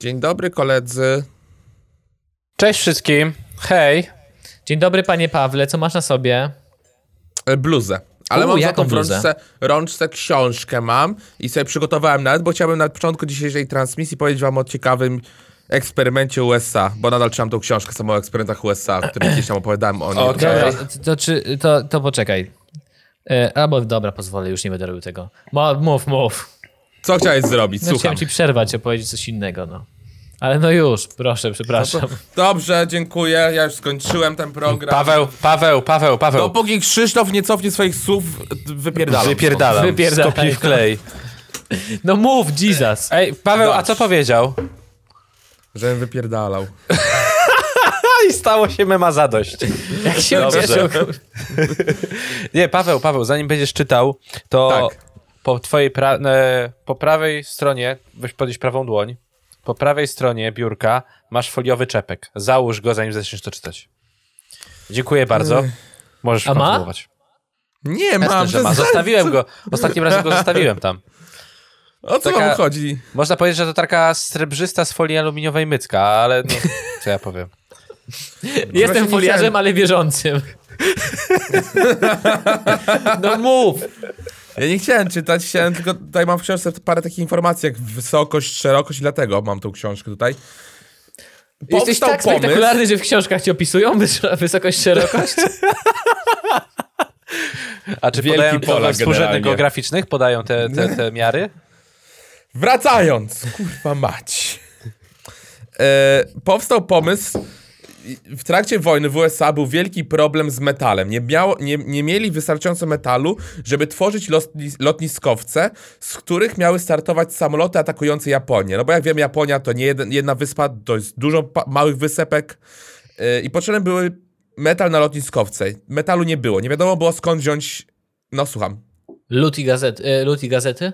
Dzień dobry koledzy. Cześć wszystkim. Hej. Dzień dobry, panie Pawle, co masz na sobie? E, Bluzę. Ale U, mam za jaką w rączce, rączce książkę mam i sobie przygotowałem nawet, bo chciałbym na początku dzisiejszej transmisji powiedzieć wam o ciekawym eksperymencie USA, bo nadal trzymam tą książkę samą o eksperymentach USA, o którym gdzieś tam opowiadałem o niej. Okej. Dobra, to, to, czy, to, to poczekaj. E, albo dobra, pozwolę, już nie będę robił tego. Mów, mów. Co chciałeś zrobić? No, Słucham. chciałem ci przerwać, opowiedzieć coś innego, no. Ale no już, proszę, przepraszam. Dobrze, dziękuję. Ja już skończyłem ten program. Paweł, Paweł, Paweł, Paweł. Dopóki Krzysztof nie cofnie swoich słów, wypierdalam. Wypierdalam. Wypierdalaj. Skopiuj w klej. No mów, Jesus. Ej, Paweł, a co powiedział? Żebym wypierdalał. I stało się mema zadość. Jak się Dobrze. ucieszył. Nie, Paweł, Paweł, zanim będziesz czytał, to Tak. Po twojej pra- e, po prawej stronie, weź podnieść prawą dłoń, po prawej stronie biurka masz foliowy czepek. Załóż go, zanim zaczniesz to czytać. Dziękuję bardzo. Możesz A ma? kontynuować. Nie mam. Jasne, że ma. Zostawiłem go. Ostatnim razem go zostawiłem tam. O co Taka- wam chodzi? Można powiedzieć, że to taka srebrzysta z folii aluminiowej mycka, ale no, co ja powiem. Jestem foliarzem, ale wierzącym. No mów. Ja nie chciałem czytać, chciałem tylko tutaj mam w książce parę takich informacji, jak wysokość, szerokość i dlatego mam tą książkę tutaj. Jesteś Powstał tak spektakularny, że w książkach ci opisują wys- wysokość, szerokość? A czy Wielki podają we współrzędnych geograficznych? Podają te, te, te miary? Wracając, kurwa mać. E, powstał pomysł, w trakcie wojny w USA był wielki problem z metalem. Nie, miało, nie, nie mieli wystarczająco metalu, żeby tworzyć lotnis, lotniskowce, z których miały startować samoloty atakujące Japonię. No bo jak wiem, Japonia to nie jeden, jedna wyspa, to jest dużo małych wysepek e, i potrzebne były metal na lotniskowce. Metalu nie było. Nie wiadomo było skąd wziąć... No słucham. Lud i, gazet, e, i gazety?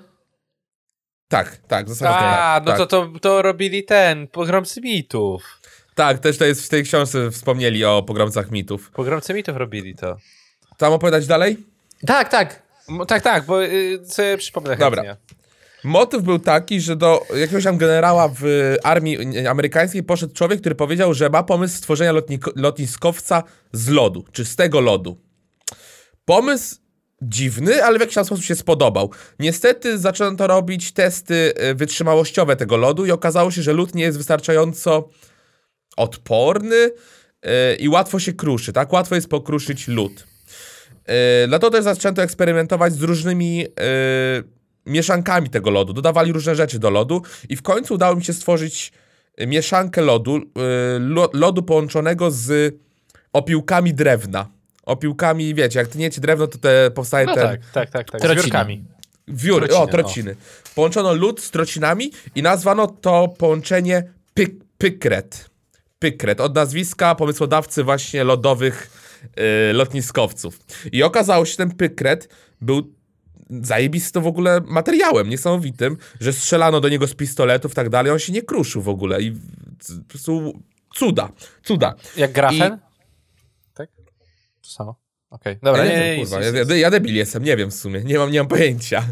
Tak, tak, w zasadzie A, tak, no tak. to, to, to robili ten, pogromcy mitów. Tak, też to jest w tej książce wspomnieli o pogromcach mitów. Pogromcy mitów robili to. Tam opowiadać dalej? Tak, tak. M- Tak, tak, bo y, sobie przypomnę Dobra. chętnie. Motyw był taki, że do jakiegoś tam generała w armii amerykańskiej poszedł człowiek, który powiedział, że ma pomysł stworzenia lotniko- lotniskowca z lodu, czystego lodu. Pomysł dziwny, ale w jakiś tam sposób się spodobał. Niestety zaczęto robić testy e, wytrzymałościowe tego lodu i okazało się, że lód nie jest wystarczająco odporny e, i łatwo się kruszy, tak? Łatwo jest pokruszyć lód. Dlatego też zaczęto eksperymentować z różnymi e, mieszankami tego lodu. Dodawali różne rzeczy do lodu i w końcu udało mi się stworzyć e, mieszankę lodu, lo- lodu połączonego z opiłkami drewna. Opiłkami, wiecie, jak tniecie drewno, to te powstaje No ten tak, tak, tak, tak. Z Trociny. wiór, Trociny, o, trociny. Połączono lód z trocinami i nazwano to połączenie pyk, pykret. Pykret, od nazwiska pomysłodawcy właśnie lodowych y, lotniskowców. I okazało się, że ten pykret był zajebistym w ogóle materiałem, niesamowitym, że strzelano do niego z pistoletów i tak dalej, on się nie kruszył w ogóle i po prostu cuda, cuda. Jak grafen? Tak? To samo. Okej, dobra, Ja nie, nie, nie, nic, kurwa, ja, ja debil jestem, nie wiem w sumie, nie mam, nie mam pojęcia.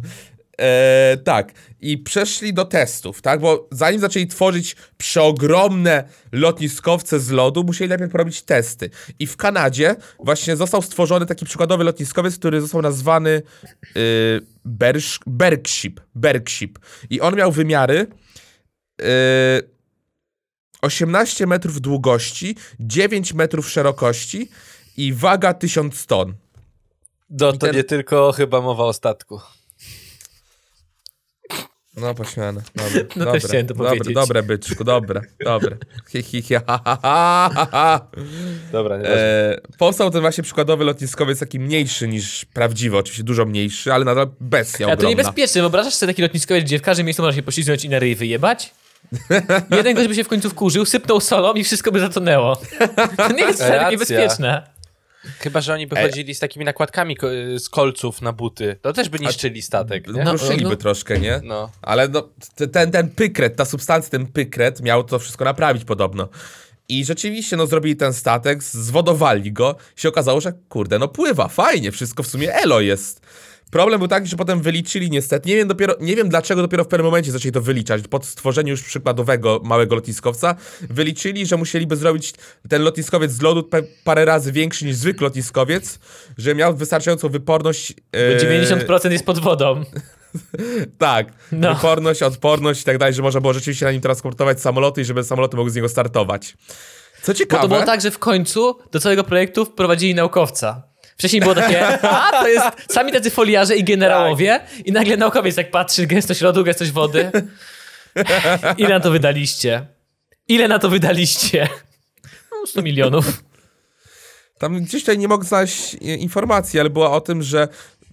E, tak, i przeszli do testów, tak, bo zanim zaczęli tworzyć przeogromne lotniskowce z lodu, musieli najpierw porobić testy. I w Kanadzie właśnie został stworzony taki przykładowy lotniskowiec, który został nazwany y, Bersh, Bergship, Bergship. I on miał wymiary y, 18 metrów długości, 9 metrów szerokości i waga 1000 ton. No to ten- nie tylko chyba mowa o statku. No, pośmiane. Dobre, No dobre, też chciałem to dobre, powiedzieć. Dobre, byczku, dobre, dobre. Hi, hi, hi, ha, ha, ha, ha. Dobra, nie E, powstał ten właśnie przykładowy lotniskowiec taki mniejszy niż prawdziwy, oczywiście dużo mniejszy, ale nadal bestia A to niebezpieczne. Wyobrażasz sobie taki lotniskowiec, gdzie w każdym miejscu można się poślizgnąć i na ryj wyjebać? Jeden gość by się w końcu wkurzył, sypnął solą i wszystko by zatonęło. To nie jest wcale Racja. niebezpieczne. Chyba, że oni by chodzili z takimi nakładkami ko- z kolców na buty. To też by niszczyli statek, nie? No, Ruszyliby no. troszkę, nie? No. Ale no, t- ten, ten pykret, ta substancja, ten pykret miał to wszystko naprawić podobno. I rzeczywiście, no, zrobili ten statek, zwodowali go i się okazało, że kurde, no pływa, fajnie, wszystko w sumie elo jest. Problem był taki, że potem wyliczyli niestety, nie wiem, dopiero, nie wiem dlaczego dopiero w pewnym momencie zaczęli to wyliczać, po stworzeniu już przykładowego małego lotniskowca, wyliczyli, że musieliby zrobić ten lotniskowiec z lodu parę razy większy niż zwykły lotniskowiec, że miał wystarczającą wyporność... e, 90% jest pod wodą. Tak, No. wyporność, odporność i tak dalej, że można było rzeczywiście na nim transportować samoloty i żeby samoloty mogły z niego startować. Co Bo ciekawe... to było tak, że w końcu do całego projektu wprowadzili naukowca. Wcześniej było takie, a to jest sami tacy foliarze i generałowie i nagle naukowiec tak patrzy, gęstość lodu, gęstość wody. Ile na to wydaliście? Ile na to wydaliście? No, 100 milionów. Tam gdzieś tutaj nie mogę znaleźć e, informacji, ale była o tym, że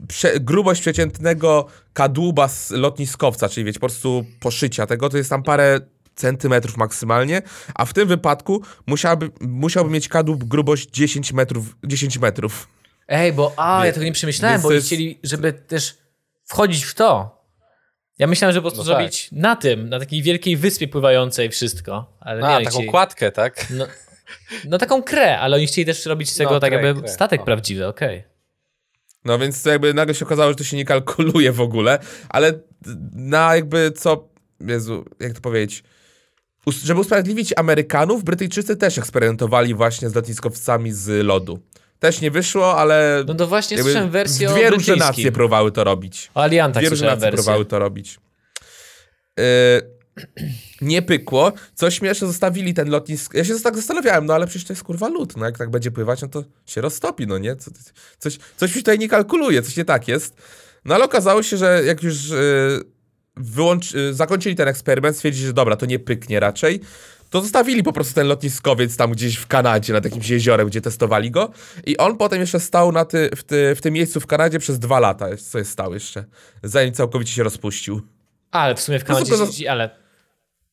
prze, grubość przeciętnego kadłuba z lotniskowca, czyli wiecie, po prostu poszycia tego, to jest tam parę centymetrów maksymalnie, a w tym wypadku musiałby, musiałby mieć kadłub grubość 10 metrów. 10 metrów. Ej, bo a, ja tego nie przemyślałem, bo jest- chcieli, żeby też wchodzić w to. Ja myślałem, że po prostu No tak. zrobić na tym, na takiej wielkiej wyspie pływającej wszystko. Ale A, taką chcieli- kładkę, tak? No, no taką krę, ale oni chcieli też robić z tego No, tak krę, jakby krę, statek o. prawdziwy, okej. No więc to jakby nagle się okazało, że to się nie kalkuluje w ogóle, ale na jakby co, Jezu, jak to powiedzieć, żeby usprawiedliwić Amerykanów, Brytyjczycy też eksperymentowali właśnie z lotniskowcami z lodu. Też nie wyszło, ale No to właśnie słyszałem wersję o dwie różne nacje próbowały to robić. O aliantach Dwie różne nacje wersję. próbowały to robić. Yy, nie pykło. Co śmieszne, zostawili ten lotnisk. Ja się tak zastanawiałem, no ale przecież to jest kurwa lód. No jak tak będzie pływać, no to się roztopi, no nie? Co, coś, coś mi tutaj nie kalkuluje, coś nie tak jest. No ale okazało się, że jak już yy, wyłącz, yy, zakończyli ten eksperyment, stwierdzili, że dobra, to nie pyknie raczej, to zostawili po prostu ten lotniskowiec tam gdzieś w Kanadzie, nad jakimś jeziorem, gdzie testowali go. I on potem jeszcze stał na ty, w, ty, w tym miejscu w Kanadzie przez dwa lata. Co jest stał jeszcze? Zanim całkowicie się rozpuścił. Ale w sumie w Kanadzie prostu go- siedzi, ale...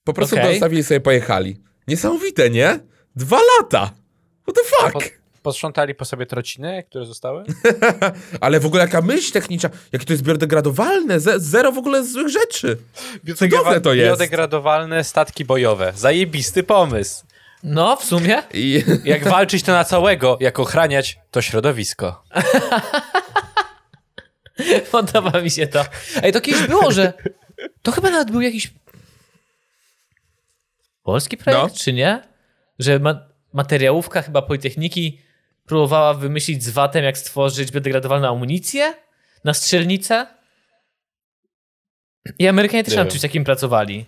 Po prostu i sobie pojechali. Niesamowite, nie? Dwa lata! What the Po, fuck? Posprzątali po sobie trociny, które zostały? Ale w ogóle jaka myśl techniczna, jakie to jest biodegradowalne, ze, zero w ogóle złych rzeczy. Cudowne to jest. Biodegradowalne statki bojowe. Zajebisty pomysł. No, w sumie. I Jak walczyć to na całego, jak ochraniać to środowisko. Podoba mi się to. Ej, to kiedyś było, że... To chyba nawet był jakiś... Polski projekt, No. czy nie? Że ma... materiałówka chyba Politechniki próbowała wymyślić z watem, jak stworzyć biodegradowalną amunicję na strzelnicę. I Amerykanie też Nie nad czymś takim pracowali.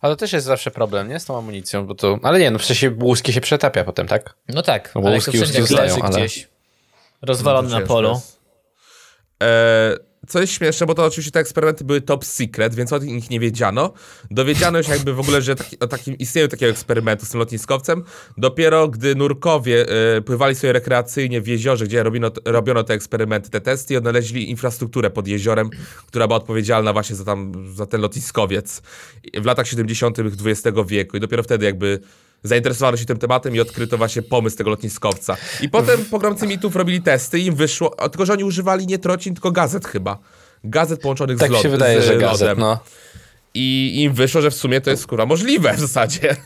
Ale to też jest zawsze problem, nie? Z tą amunicją, bo to... Ale nie, no przecież się łuski się przetapia potem, tak? No tak, No bo ale jak to łuski zostają, leży ale- gdzieś rozwalony na Ciężko polu. jest. Co jest śmieszne, bo to oczywiście te eksperymenty były top secret, więc o nich nie wiedziano. Dowiedziano już jakby w ogóle, że taki, o takim, istnieją takiego eksperymentu z tym lotniskowcem, dopiero gdy nurkowie e, pływali sobie rekreacyjnie w jeziorze, gdzie robiono, robiono te eksperymenty, te testy odnaleźli infrastrukturę pod jeziorem, która była odpowiedzialna właśnie za, tam, za ten lotniskowiec w latach 70. XX wieku i dopiero wtedy jakby zainteresowano się tym tematem i odkryto właśnie pomysł tego lotniskowca. I potem pogromcy mitów robili testy i im wyszło, tylko że oni używali nie trocin, tylko gazet chyba. Gazet połączonych Tak z, lod, się wydaje, że lodem. gazet, no. I im wyszło, że w sumie to jest kurwa możliwe w zasadzie.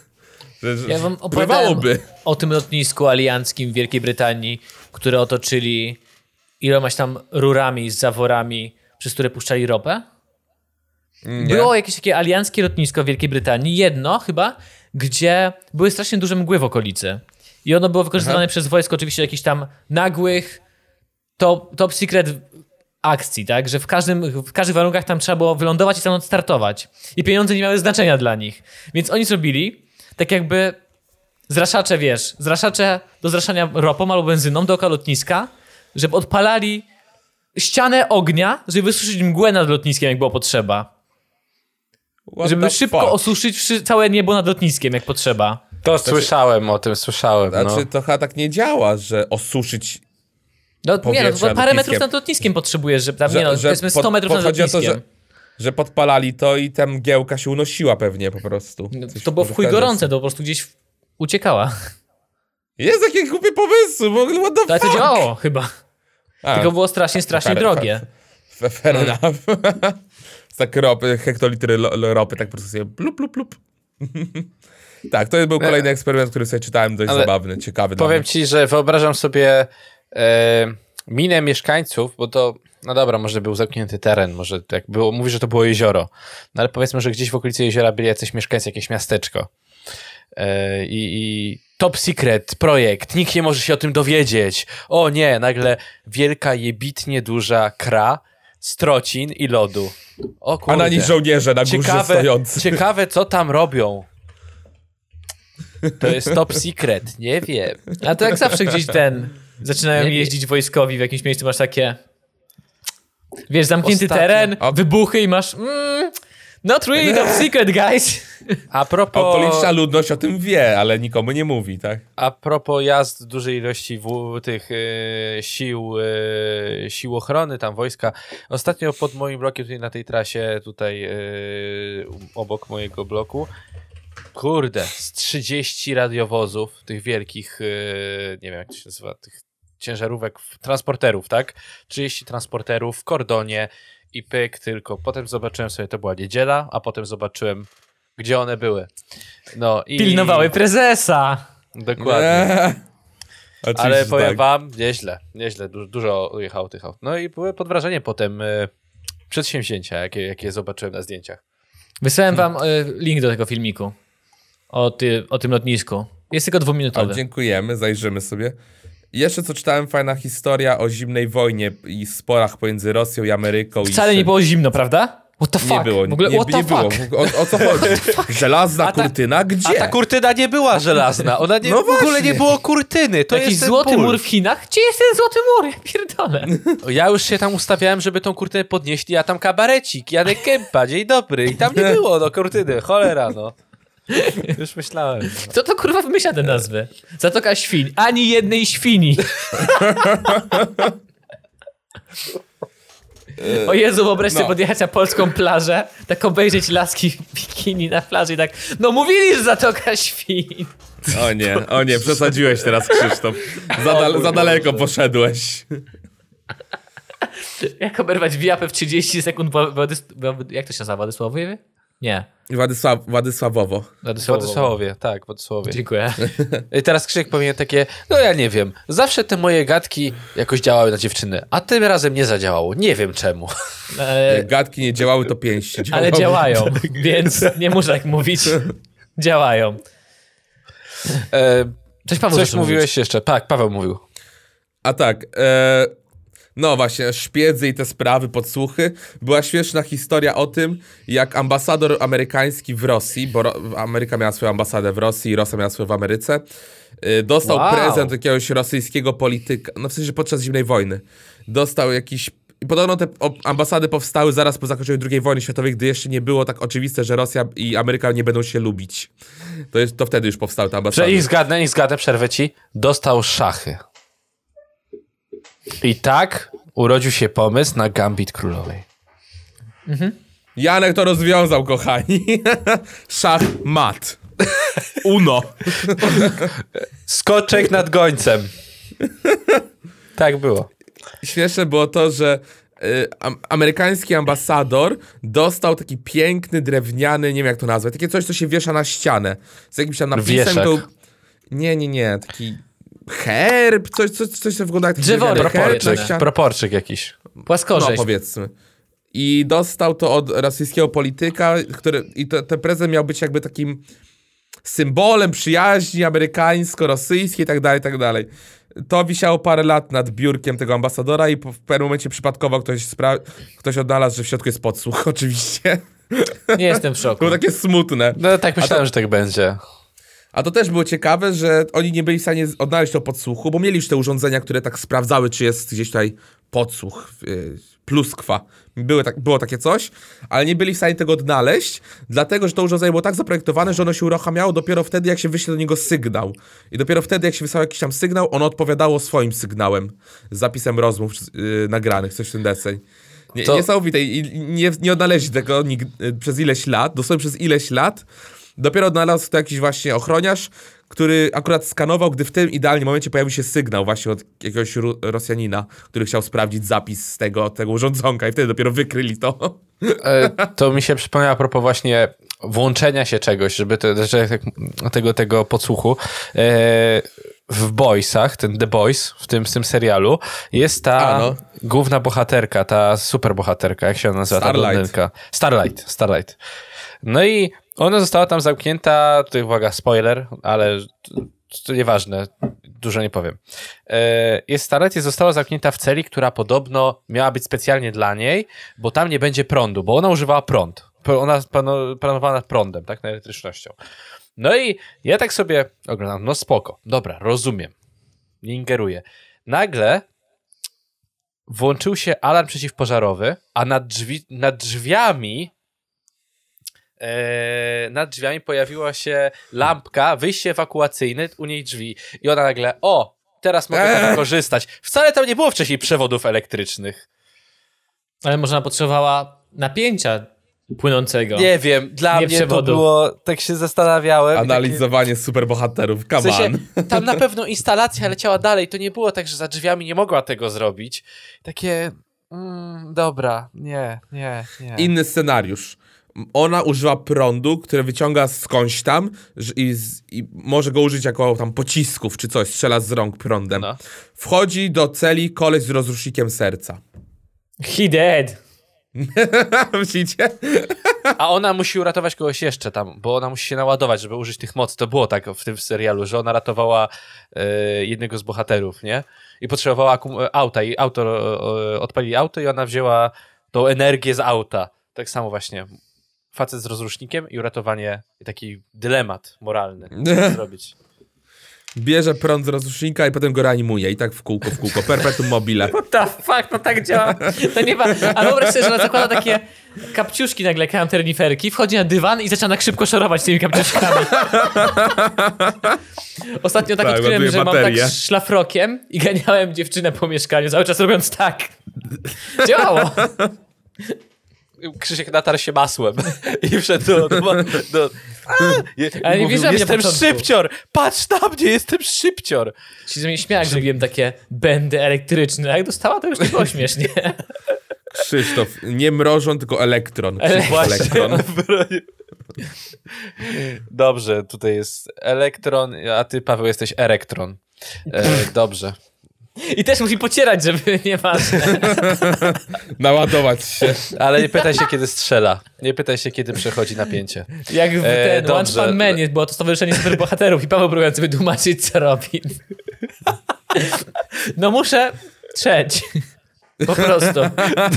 Ja wam opowiadałem pływałoby. o tym lotnisku alianckim w Wielkiej Brytanii, które otoczyli ilomaś tam rurami z zaworami, przez które puszczali ropę. Nie. Było jakieś takie alianckie lotnisko w Wielkiej Brytanii, jedno chyba, gdzie były strasznie duże mgły w okolicy. I ono było wykorzystywane przez wojsko oczywiście jakichś tam nagłych, top, top secret akcji, tak? Że w, każdym, w każdych warunkach tam trzeba było wylądować i stamtąd startować. I pieniądze nie miały znaczenia dla nich. Więc oni zrobili tak jakby zraszacze, wiesz, zraszacze do zraszania ropą albo benzyną dookoła lotniska, żeby odpalali ścianę ognia, żeby wysuszyć mgłę nad lotniskiem, jak było potrzeba. What żeby szybko fuck? osuszyć całe niebo nad lotniskiem, jak potrzeba. To słyszałem o tym, słyszałem, no. Znaczy, to chyba tak nie działa, że osuszyć No nie, no, parę lotniskiem. metrów nad lotniskiem potrzebujesz, żeby tam, nie no, powiedzmy 100 pod- metrów nad o to, lotniskiem. że, że podpalali to i tam mgiełka się unosiła pewnie po prostu. No, to było w chuj gorące, to po prostu gdzieś uciekała. Jest jakie głupie pomysły, w ogóle what the Ale to działało chyba. A, Tylko było strasznie, strasznie fair- drogie. fair- Fair enough. tak ropy, hektolitry ropy, tak po prostu sobie blup, blup, blup. tak, to był kolejny eksperyment, który sobie czytałem, dość Ale zabawny, ciekawy. Powiem ci, że wyobrażam sobie e, minę mieszkańców, bo to No dobra, może był zamknięty teren, może jak było, mówi, że to było jezioro. No ale powiedzmy, że gdzieś w okolicy jeziora byli jacyś mieszkańcy, jakieś miasteczko. I, I top secret projekt, nikt nie może się o tym dowiedzieć. O nie, nagle wielka, jebitnie duża kra, strocin i lodu. O A kurde. na nich żołnierze na górze ciekawe, stojący. ciekawe, co tam robią. To jest top secret, nie wiem. A to jak zawsze gdzieś ten. Zaczynają Nie, jeździć wojskowi w jakimś miejscu, masz takie. Wiesz, zamknięty Ostatnio- teren, wybuchy i masz. Mm, not really top secret, guys. A propos, Okoliczna ludność o tym wie, ale nikomu nie mówi, tak? a propos jazd dużej ilości w, tych e, sił, e, sił ochrony, tam wojska. Ostatnio pod moim blokiem, tutaj na tej trasie, tutaj e, obok mojego bloku, kurde, z 30 radiowozów, tych wielkich, e, nie wiem jak to się nazywa, tych ciężarówek, transporterów, tak? 30 transporterów w kordonie i pyk tylko. Potem zobaczyłem sobie, to była niedziela, a potem zobaczyłem, gdzie one były. No i... Pilnowały prezesa. Dokładnie. Eee. Ale powiem tak. wam, nieźle, nieźle, du dużo jechało tych aut. No i byłem pod wrażeniem potem y, przedsięwzięcia, jakie, jakie zobaczyłem na zdjęciach. Wysłałem wam y, link do tego filmiku. O, ty, o tym lotnisku. Jest tylko O, dwuminutowy. dziękujemy, zajrzymy sobie. Jeszcze co czytałem, fajna historia o zimnej wojnie i sporach pomiędzy Rosją i Ameryką. Wcale i nie było zimno, prawda? What the fuck? Nie było, w ogóle, nie, nie było. O, o co chodzi? Żelazna A ta- kurtyna? Gdzie? A ta kurtyna nie była żelazna, ona nie, No w ogóle nie było kurtyny, to Jakiś jest złoty ból. mur w Chinach? Gdzie jest ten złoty mur? Ja pierdolę. Ja już się tam ustawiałem, żeby tą kurtynę podnieśli, a tam kabarecik, Janek Kępa, dzień dobry. I tam nie było no kurtyny, cholera no. Już myślałem. no. Kto to kurwa wymyśla te nazwy? Zatoka świń. Ani jednej świni. O Jezu, wyobraź sobie No. podjechać na polską plażę, tak obejrzeć laski w bikini na plaży i tak, no mówili, że zatoka świń. O nie, o nie, przesadziłeś teraz, Krzysztof. Za, dal, za daleko poszedłeś. Jak oberwać wiapę w 30 sekund, Władys... Jak to się nazywa, Władysławowie? Nie. Władysław, Władysławowo. Władysławowie. Władysławowie, tak, Władysławowie. Dziękuję. I teraz Krzysiek powinien takie, no ja nie wiem, zawsze te moje gadki jakoś działały na dziewczyny, a tym razem nie zadziałało, nie wiem czemu. E, gadki nie działały, to pięści ale działały. działają, więc nie muszę tak mówić. Działają. E, Coś Paweł coś mówiłeś mówić. jeszcze, tak, Paweł mówił. A tak, e, no właśnie, szpiedzy i te sprawy, podsłuchy. Była śmieszna historia o tym, jak ambasador amerykański w Rosji, bo Ameryka miała swoją ambasadę w Rosji i Rosja miała swoją w Ameryce, e, dostał Wow. prezent jakiegoś rosyjskiego polityka, no w sensie podczas zimnej wojny. Dostał jakiś... I podobno te ambasady powstały zaraz po zakończeniu II wojny światowej, gdy jeszcze nie było tak oczywiste, że Rosja i Ameryka nie będą się lubić. To, jest, to wtedy już powstały te ambasady. Że ich zgadnę, ich zgadnę, przerwę ci. Dostał szachy. I tak urodził się pomysł na Gambit Królowej. Janek to rozwiązał, kochani. Szach mat. Uno. Skoczek nad gońcem. Tak było. Śmieszne było to, że y, am, amerykański ambasador dostał taki piękny, drewniany, nie wiem jak to nazwać, takie coś, co się wiesza na ścianę. Z jakimś tam napisem. Wieszak. To... Nie, nie, nie. Taki herb, coś, coś, coś co wygląda jak taki Drzewory, Proporczyk, proporczyk jakiś. No Płaskorzeźb. powiedzmy. I dostał to od rosyjskiego polityka, który, i to, ten prezent miał być jakby takim symbolem przyjaźni amerykańsko-rosyjskiej i tak dalej, i tak dalej. To wisiało parę lat nad biurkiem tego ambasadora i po- w pewnym momencie przypadkowo ktoś, spra- ktoś odnalazł, że w środku jest podsłuch, oczywiście. Nie jestem w szoku. Było takie smutne. No tak myślałem, że tak będzie. A to też było ciekawe, że oni nie byli w stanie odnaleźć tego podsłuchu, bo mieli już te urządzenia, które tak sprawdzały, czy jest gdzieś tutaj podsłuch, yy, pluskwa. Były tak, było takie coś, ale nie byli w stanie tego odnaleźć, dlatego, że to urządzenie było tak zaprojektowane, że ono się uruchamiało dopiero wtedy, jak się wyśle do niego sygnał. I dopiero wtedy, jak się wysłał jakiś tam sygnał, ono odpowiadało swoim sygnałem, z zapisem rozmów yy, nagranych, coś w ten deseń. Nie, To- Niesamowite. I nie, nie odnaleźli tego y, przez ileś lat, dosłownie przez ileś lat. Dopiero odnalazł to jakiś właśnie ochroniarz, który akurat skanował, gdy w tym idealnym momencie pojawił się sygnał właśnie od jakiegoś Rosjanina, który chciał sprawdzić zapis z tego, tego urządzonka i wtedy dopiero wykryli to. E, to mi się przypomniało a propos właśnie włączenia się czegoś, żeby te, tak- tego, tego podsłuchu. E, w Boysach, ten The Boys, w tym, w tym serialu, jest ta A, no. główna bohaterka, ta super bohaterka, jak się ona nazywa? Starlight. Starlight, Starlight. No i ona została tam zamknięta, tutaj uwaga, spoiler, ale to, nieważne, dużo nie powiem. E, Jest Starlight i została zamknięta w celi, która podobno miała być specjalnie dla niej, bo tam nie będzie prądu, bo ona używała prąd. Ona pano- planowała nad prądem, tak, nad elektrycznością. No i ja tak sobie oglądam, no spoko, dobra, rozumiem. Nie ingeruję. Nagle włączył się alarm przeciwpożarowy, a nad, drzwi, nad drzwiami nad drzwiami pojawiła się lampka, wyjście ewakuacyjne, u niej drzwi. I ona nagle, o, teraz mogę tam Eee. korzystać. Wcale tam nie było wcześniej przewodów elektrycznych. Ale może ona potrzebowała napięcia płynącego. Nie wiem, dla Nie mnie to przewodów. było, tak się zastanawiałem. i takie- Analizowanie superbohaterów, come W sensie, on. tam na pewno instalacja leciała dalej, to nie było tak, że za drzwiami nie mogła tego zrobić. Takie, mm, dobra, nie, nie, nie. Inny scenariusz. Ona używa prądu, który wyciąga skądś tam i, i może go użyć jako tam pocisków czy coś, strzela z rąk prądem. No. Wchodzi do celi koleś z rozrusznikiem serca. He dead. Myślicie? A ona musi uratować kogoś jeszcze tam, bo ona musi się naładować, żeby użyć tych mocy. To było tak w tym serialu, że ona ratowała e, jednego z bohaterów, nie? I potrzebowała e, auta i auto, e, odpalili auto i ona wzięła tą energię z auta. Tak samo właśnie. Facet z rozrusznikiem i uratowanie, taki dylemat moralny. Co zrobić? Bierze prąd z rozrusznika i potem go reanimuje. I tak w kółko, w kółko. Perpetuum mobile. What the fuck, no tak działa. To nie ma... A wyobraź sobie, że ona zakłada takie kapciuszki nagle, kanterniferki, wchodzi na dywan i zaczyna tak szybko szorować tymi kapciuszkami. Ostatnio tak, Tak, odkryłem, że mam baterię. tak szlafrokiem i ganiałem dziewczynę po mieszkaniu, cały czas robiąc tak. Działało. Krzysiek natarł się masłem i wszedł do... do, do a, je, Ale nie mówił, Jestem szybcior! Patrz na mnie, jestem szybcior! Się ze mnie śmiała, jak zrobiłem takie będy elektryczne. A jak dostała, to już nie było śmiesznie. Krzysztof, nie mrożon, tylko elektron. Ele- Krzysztof elektron. Dobrze, tutaj jest elektron, a ty, Paweł, jesteś erektron. E, dobrze. I też musi pocierać, żeby nie ważne. Naładować się. Ale nie pytaj się, kiedy strzela. Nie pytaj się, kiedy przechodzi napięcie. Jak w E, ten One. Pan Man jest, było to stowarzyszenie superbohaterów i Paweł próbując sobie tłumaczyć, co robi. No muszę trzeć. Po prostu.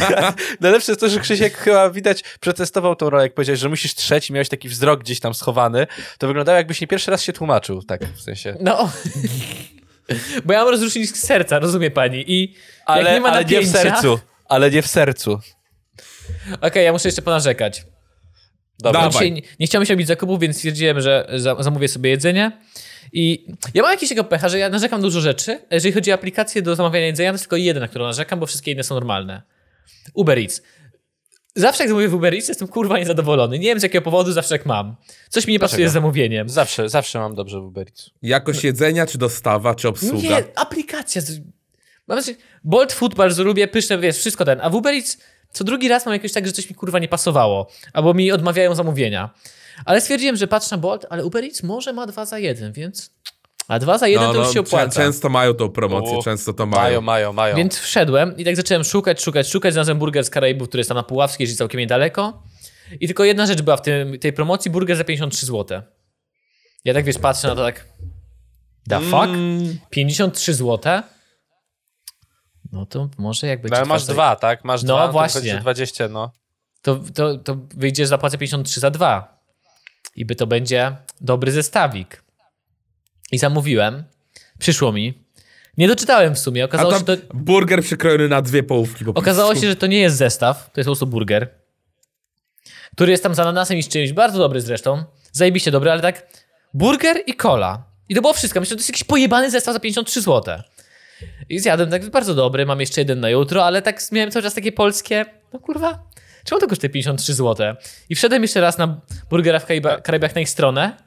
Najlepsze jest to, że Krzysiek chyba widać przetestował tą rolę, jak powiedziałeś, że musisz trzeć i miałeś taki wzrok gdzieś tam schowany. To wyglądało jakbyś nie pierwszy raz się tłumaczył, tak w sensie. No. Bo ja mam rozrusznik serca, rozumie pani. I Ale, jak nie ma ale nie w napięcia... sercu. Ale nie w sercu. Okej, ja muszę jeszcze ponarzekać. Dobra. Dzisiaj nie, nie chciałem się robić zakupów, więc stwierdziłem, że za, zamówię sobie jedzenie. I ja mam jakiegoś takiego pecha, że ja narzekam na dużo rzeczy. Jeżeli chodzi o aplikację do zamawiania jedzenia, to jest tylko jedna, na którą narzekam, bo wszystkie inne są normalne. Uber Eats. Zawsze jak zamówię w Uber Eats, jestem kurwa niezadowolony. Nie wiem z jakiego powodu, zawsze jak mam. Coś mi nie pasuje z zamówieniem. Zawsze, zawsze mam dobrze w Uber Eats. Jakość jedzenia, czy dostawa, czy obsługa? Nie, aplikacja. Mam znaczy, Bolt Food bardzo lubię, pyszne, wiesz, wszystko ten. A w Uber Eats co drugi raz mam jakoś tak, że coś mi kurwa nie pasowało. Albo mi odmawiają zamówienia. Ale stwierdziłem, że patrzę na Bolt, ale Uber Eats może ma dwa za jeden, więc... A dwa za jeden to już się czę- opłaca. często mają tą promocję, U, często to mają. Mają, mają, mają. Więc wszedłem i tak zacząłem szukać, szukać, szukać. Znalazłem burger z Karaibów, który jest tam na Puławskiej, czyli całkiem niedaleko. I tylko jedna rzecz była w tym, tej promocji, burger za 53 zł. Ja tak, wiesz, patrzę na to tak... The fuck? Mm, 53 zł? No to może jak będzie... No, ale masz dwa, tak? Masz No, dwa, to właśnie. wychodzi 20, no. To, to, to wyjdzie, że zapłacę 53 za dwa. I by to będzie dobry zestawik. I zamówiłem. Przyszło mi. Nie doczytałem w sumie. Okazało się, to, burger przykrojony na dwie połówki po okazało się, że to nie jest zestaw. To jest po prostu burger. Który jest tam z ananasem i z czymś. Bardzo dobry zresztą. Zajebiście dobry, ale tak burger i cola. I to było wszystko. Myślę, że to jest jakiś pojebany zestaw za 53 zł. I zjadłem tak bardzo dobry. Mam jeszcze jeden na jutro, ale tak miałem cały czas takie polskie. No kurwa, czemu to kosztuje 53 zł? I wszedłem jeszcze raz na burgera w Karaiba- Karaibach na ich stronę.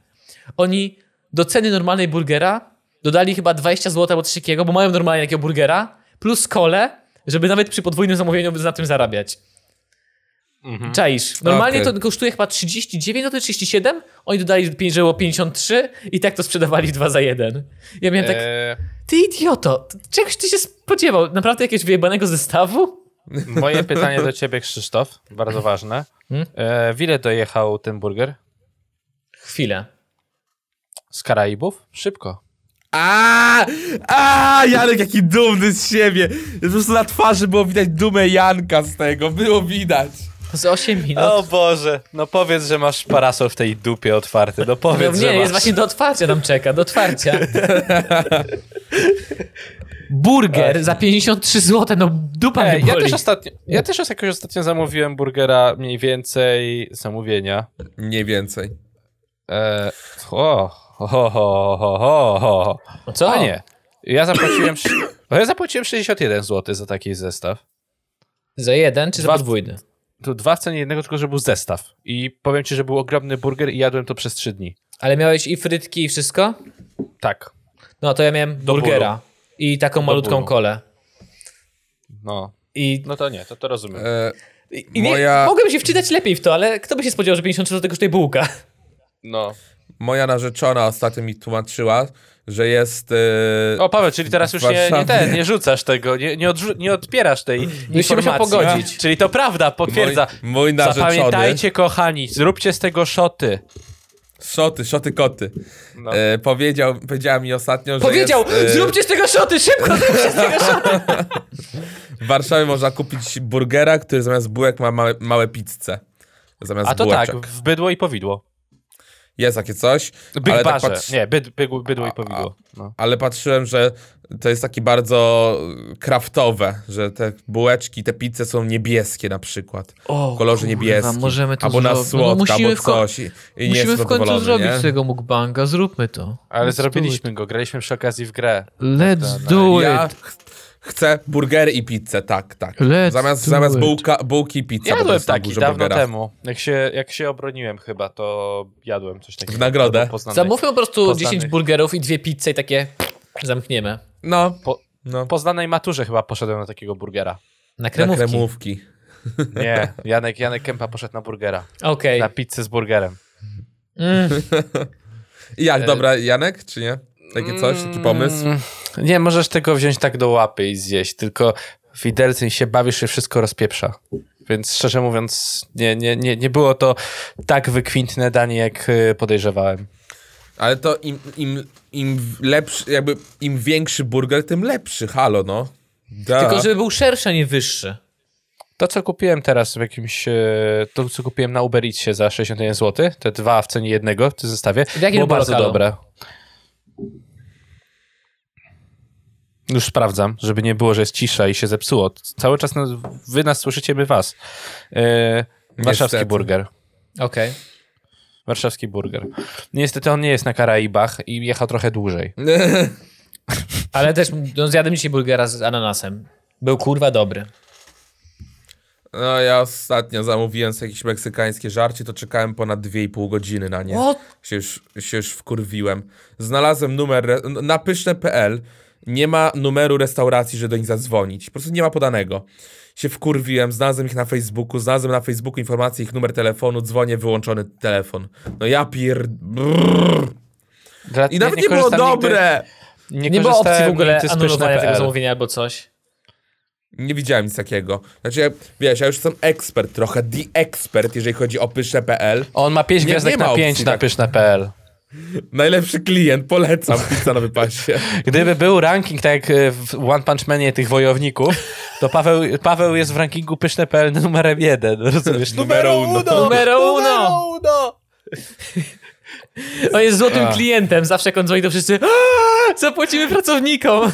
Oni do ceny normalnej burgera dodali chyba 20 zł albo coś takiego, bo mają normalnie takiego burgera, plus kole, żeby nawet przy podwójnym zamówieniu na tym zarabiać. Czaisz. Normalnie Okej. to kosztuje chyba 39, no to 37, oni dodali, że było 53 i tak to sprzedawali 2 za 1. Ja miałem tak, E, ty idioto, czegoś ty się spodziewał? Naprawdę jakiegoś wyjebanego zestawu? moje pytanie do ciebie, Krzysztof, bardzo ważne. Hmm? E, w ile dojechał ten burger? Chwilę. Z Karaibów? Szybko. A, a, Janek jaki dumny z siebie. Po prostu na twarzy było widać dumę Janka z tego, było widać. Z 8 minut. O Boże, no powiedz, że masz parasol w tej dupie otwarty, no No powiedz, że nie, masz. jest właśnie do otwarcia nam czeka, do otwarcia. Burger za 53 zł, no dupa Ej, mnie ja też ostatnio, ja też jakoś ostatnio zamówiłem burgera mniej więcej zamówienia. Nie więcej. E, o, ho, ho, ho, ho. No co? A nie, ja zapłaciłem, no ja zapłaciłem 61 zł za taki zestaw. Za jeden czy za Dwa- podwójny? Tu dwa w cenie jednego, tylko że był zestaw. I powiem ci, że był ogromny burger i jadłem to przez trzy dni. Ale miałeś i frytki i wszystko? Tak, No to ja miałem Do burgera i taką malutką bólu. kolę. no. I, No to nie, to to rozumiem. E, i i nie, Moja- mogłem się wczytać lepiej w to, ale kto by się spodziewał, że 53 zł kosztuje bułka? No. Moja narzeczona ostatnio mi tłumaczyła, że jest... E, O, Paweł, czyli teraz już nie, nie ten, nie rzucasz tego, nie, nie, odrzu- nie odpierasz tej Musimy się pogodzić. Czyli to prawda, potwierdza. mój, mój narzeczony... Zapamiętajcie, kochani, zróbcie z tego szoty. Szoty, szoty koty. No. E, powiedział, powiedziała mi ostatnio, że Powiedział, jest, e, zróbcie z tego szoty, szybko zróbcie z tego szoty. w Warszawie można kupić burgera, który zamiast bułek ma małe, małe pizze. Zamiast A to bułeczek. tak, w bydło i powidło. Jest takie coś. Big ale, tak Nie, byd, bydło, bydło i powidło. No. ale patrzyłem, że to jest takie bardzo kraftowe, że te bułeczki, te pizze są niebieskie na przykład. O, w kolorze niebieskim. możemy to albo na zrobić. No, słodka, musimy albo coś. I, Musimy w końcu zrobić nie? tego mukbanga, zróbmy to. Ale Let's zrobiliśmy go, graliśmy przy okazji w grę. Let's no, do Ja it. ch- chcę burgery i pizzę, tak, tak. Let's Zamiast, zamiast bułka, bułki i pizza. po Jadłem taki dawno burgera. temu. Jak się, jak się obroniłem chyba, to jadłem coś takiego. W nagrodę? Zamówmy po prostu Poznanych. 10 burgerów i dwie pizze i takie zamkniemy. No, Po, no. poznanej maturze chyba poszedłem na takiego burgera. Na Na kremówki. kremówki. Nie, Janek, Janek Kępa poszedł na burgera. Okej. Na pizzę z burgerem. Mm. I jak, dobra, Janek, czy nie? Takie coś, taki pomysł? Nie, możesz tego wziąć tak do łapy i zjeść, tylko widelcem się bawisz i wszystko rozpieprza. Więc szczerze mówiąc, nie, nie, nie, nie było to tak wykwintne danie, jak y, podejrzewałem. Ale to im, im, im lepszy, jakby im większy burger, tym lepszy, halo, no. Da. Tylko żeby był szerszy, a nie wyższy. To, co kupiłem teraz w jakimś, e, to, co kupiłem na Uber Eatsie za 61 zł, te dwa w cenie jednego w tym zestawie, W jakim było było bardzo lokalu? dobre. Już sprawdzam, żeby nie było, że jest cisza i się zepsuło. Cały czas nas, wy nas słyszycie, my was. E, warszawski Niestety. burger. Okej. Warszawski burger. Niestety on nie jest na Karaibach i jechał trochę dłużej. Ale też no, zjadłem dzisiaj burgera z ananasem. Był kurwa dobry. No ja ostatnio zamówiłem sobie jakieś meksykańskie żarcie, to czekałem ponad 2,5 godziny na nie. O, Się już, się już wkurwiłem. Znalazłem numer na pyszne.pl. Nie ma numeru restauracji, żeby do nich zadzwonić. Po prostu nie ma podanego. Się wkurwiłem, znalazłem ich na Facebooku, znalazłem na Facebooku informację, ich numer telefonu, dzwonię, wyłączony telefon. No ja pier... Brrr. I nawet nie, było korzystam nigdy- dobre! Nie, nie było opcji w ogóle anulowania tego zamówienia albo coś. Nie widziałem nic takiego. Znaczy, ja- wiesz, ja już jestem ekspert, trochę the expert, jeżeli chodzi o pyszne.pl. On ma 5 Nie- gwiazdek nie ma na 5 opcji na tak. pyszne.pl. Najlepszy klient, polecam pizza na wypasie. Gdyby był ranking tak jak e, w One Punch Manie tych wojowników, to Paweł, Paweł jest w rankingu pyszne.pl numerem jeden, rozumiesz? Numero uno. Numero uno! uno! On jest złotym A. klientem, zawsze jak on dzwoni to wszyscy "Aaa, zapłacimy pracownikom.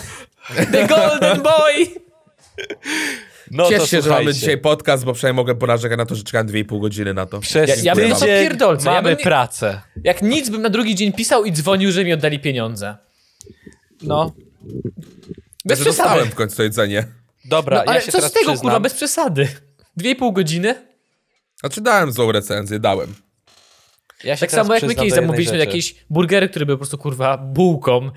The Golden Boy! No Cieszę to się, że mamy słuchajcie. dzisiaj podcast, bo przynajmniej mogę ponarzekać na to, że czekałem 2,5 godziny na to. Przez Ja- ja bym to pierdolce, ja mamy bym nie- pracę. Jak nic bym na drugi dzień pisał i dzwonił, że mi oddali pieniądze. No. Bez Że przesady. dostałem w końcu to jedzenie. Dobra, No, ale ja się co teraz z tego, przyznam. kurwa, bez przesady. Dwie i pół godziny? Znaczy dałem złą recenzję, dałem. Ja się Tak samo jak my kiedyś zamówiliśmy rzeczy. jakieś burgery, które były po prostu, kurwa, bułką.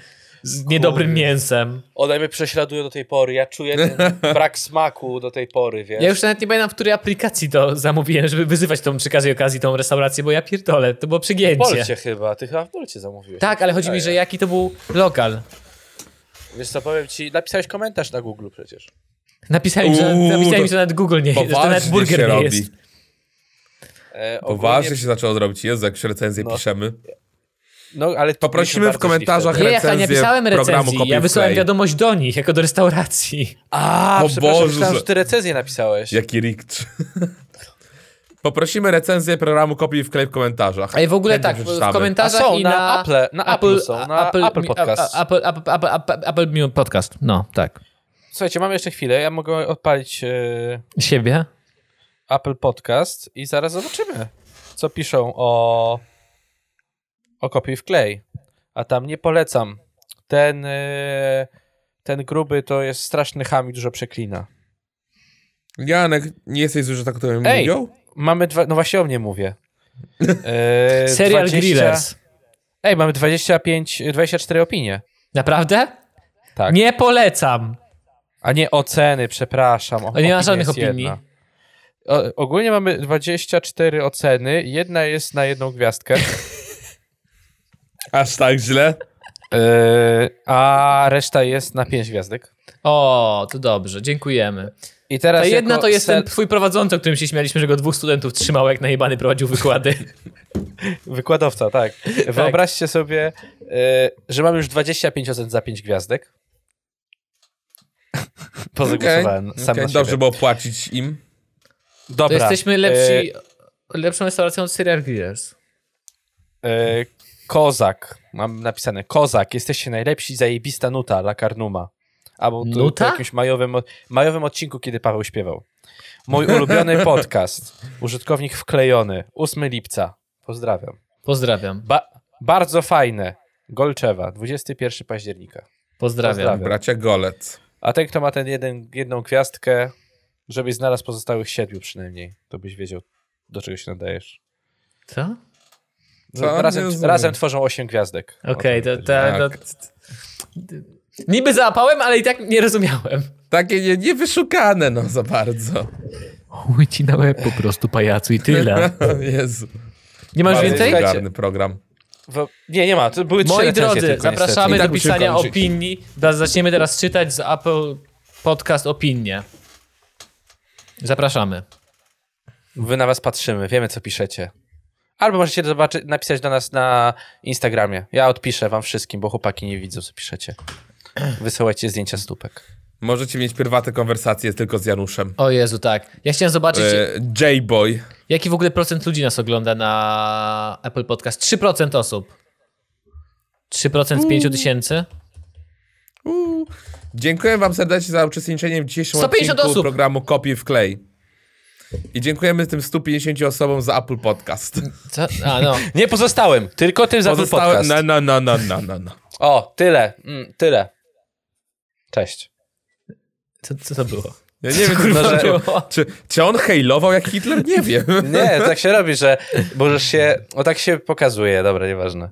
Z niedobrym Kurde. mięsem. One mnie prześladują do tej pory. Ja czuję ten brak smaku do tej pory, wiesz? Ja już nawet nie pamiętam, w której aplikacji to zamówiłem, żeby wyzywać tą przy każdej okazji tą restaurację, bo ja pierdolę, to było w przegięcie. Polcie chyba. Ty chyba w Polcie zamówiłeś. Tak, ale chodzi mi, że jaki to był lokal. Wiesz co, powiem ci, napisałeś komentarz na Google przecież. Napisali, mi, że, Uuu, mi, to że nawet Google nie jest, że to nawet burger nie robi. jest. E, ogólnie- Poważnie się zaczęło robić. Jezu, jak już recenzję No. piszemy. No, ale Poprosimy w komentarzach. Nie, ja nie recenzję pisałem programu recenzji, ja wysłałem Play. wiadomość do nich, jako do restauracji. A, O Boże. myślałem, że ty recenzję napisałeś. Jaki rikt. Poprosimy recenzję programu Copy w klej w komentarzach. A i w ogóle tak, w komentarzach są, i na Apple- na Apple są, na Apple Podcast. a- a- Apple, Apple, Apple, Apple, Apple, Apple Podcast, no, tak. Słuchajcie, mamy jeszcze chwilę, ja mogę odpalić e, Siebie? Apple Podcast i zaraz zobaczymy, co piszą o o kopii w klej. A tam nie polecam. Ten e, ten gruby to jest straszny ham i dużo przeklina. Janek, nie jesteś że tak to Ej! mówią? Mamy dwa, no właśnie o mnie mówię. E, Serial 20 Grillers. Ej, mamy 25, 24 opinie. Naprawdę? Tak. Nie polecam. A nie oceny, przepraszam. O, nie ma żadnych opinii. O, ogólnie mamy 24 oceny. Jedna jest na jedną gwiazdkę. Aż tak źle? Yy, a reszta jest na 5 gwiazdek. O, to dobrze, dziękujemy. I teraz Ta jedna to jest set- ten twój prowadzący, o którym się śmialiśmy, że go dwóch studentów trzymało, jak najebany prowadził wykłady. Wykładowca, tak. Wyobraźcie sobie, yy, że mam już 25 ocen za 5 gwiazdek. Pozagłosowałem Okej, sam okej, na. Dobrze było płacić im. Dobra. To jesteśmy Yy, lepsi, lepszą restauracją od Serial Grillers. yy, Kozak. Mam napisane. Kozak. Jesteście najlepsi. Zajebista nuta La Carnuma. Albo tu, Nuta? po jakimś majowym, majowym odcinku, kiedy Paweł śpiewał. Mój ulubiony podcast. Użytkownik wklejony. 8 lipca. Pozdrawiam. Pozdrawiam. Ba bardzo fajne. Golczewa. 21 października. Pozdrawiam. Pozdrawiam. Bracia Golec. A ten, kto ma ten jeden, jedną gwiazdkę, żebyś znalazł pozostałych siedmiu przynajmniej, to byś wiedział, do czego się nadajesz. Co? Nie Razem, razem tworzą osiem gwiazdek. Okej, O to, to to, Tak. Niby załapałem, ale i tak nie rozumiałem. Takie nie, niewyszukane, no za bardzo. Chuj ci na łeb po prostu, pajacu, i tyle. Jezu. Nie masz Bardzo więcej? Wulgarny program. Wo- Nie, nie ma. To były trzy Moi drodzy, tylko, zapraszamy tak do pisania kończyć. opinii. Zaczniemy teraz czytać z Apple Podcast opinie. Zapraszamy. Wy na was patrzymy, wiemy co piszecie. Albo możecie zobaczyć, napisać do nas na Instagramie. Ja odpiszę wam wszystkim, bo chłopaki nie widzą, co piszecie. Wysyłajcie zdjęcia stópek. Możecie mieć prywatne konwersacje tylko z Januszem. O Jezu, tak. Ja chciałem zobaczyć, E, J-Boy. jaki w ogóle procent ludzi nas ogląda na Apple Podcast. 3% osób. 3% z 5 tysięcy? Dziękuję wam serdecznie za uczestniczenie w dzisiejszym 150 odcinku osób. programu Kopię w klej. I dziękujemy tym 150 osobom za Apple Podcast. Co? A, no. Nie pozostałem, tylko tym za Apple podcast. Na, na, na, na, na, na, na. O, tyle, mm, tyle. Cześć. Co, co to było? Ja nie wiem, Kurwa, czy, było. czy, czy on hejlował jak Hitler? Nie wiem. Nie, tak się robi, że możesz się... O tak się pokazuje, dobra, nieważne.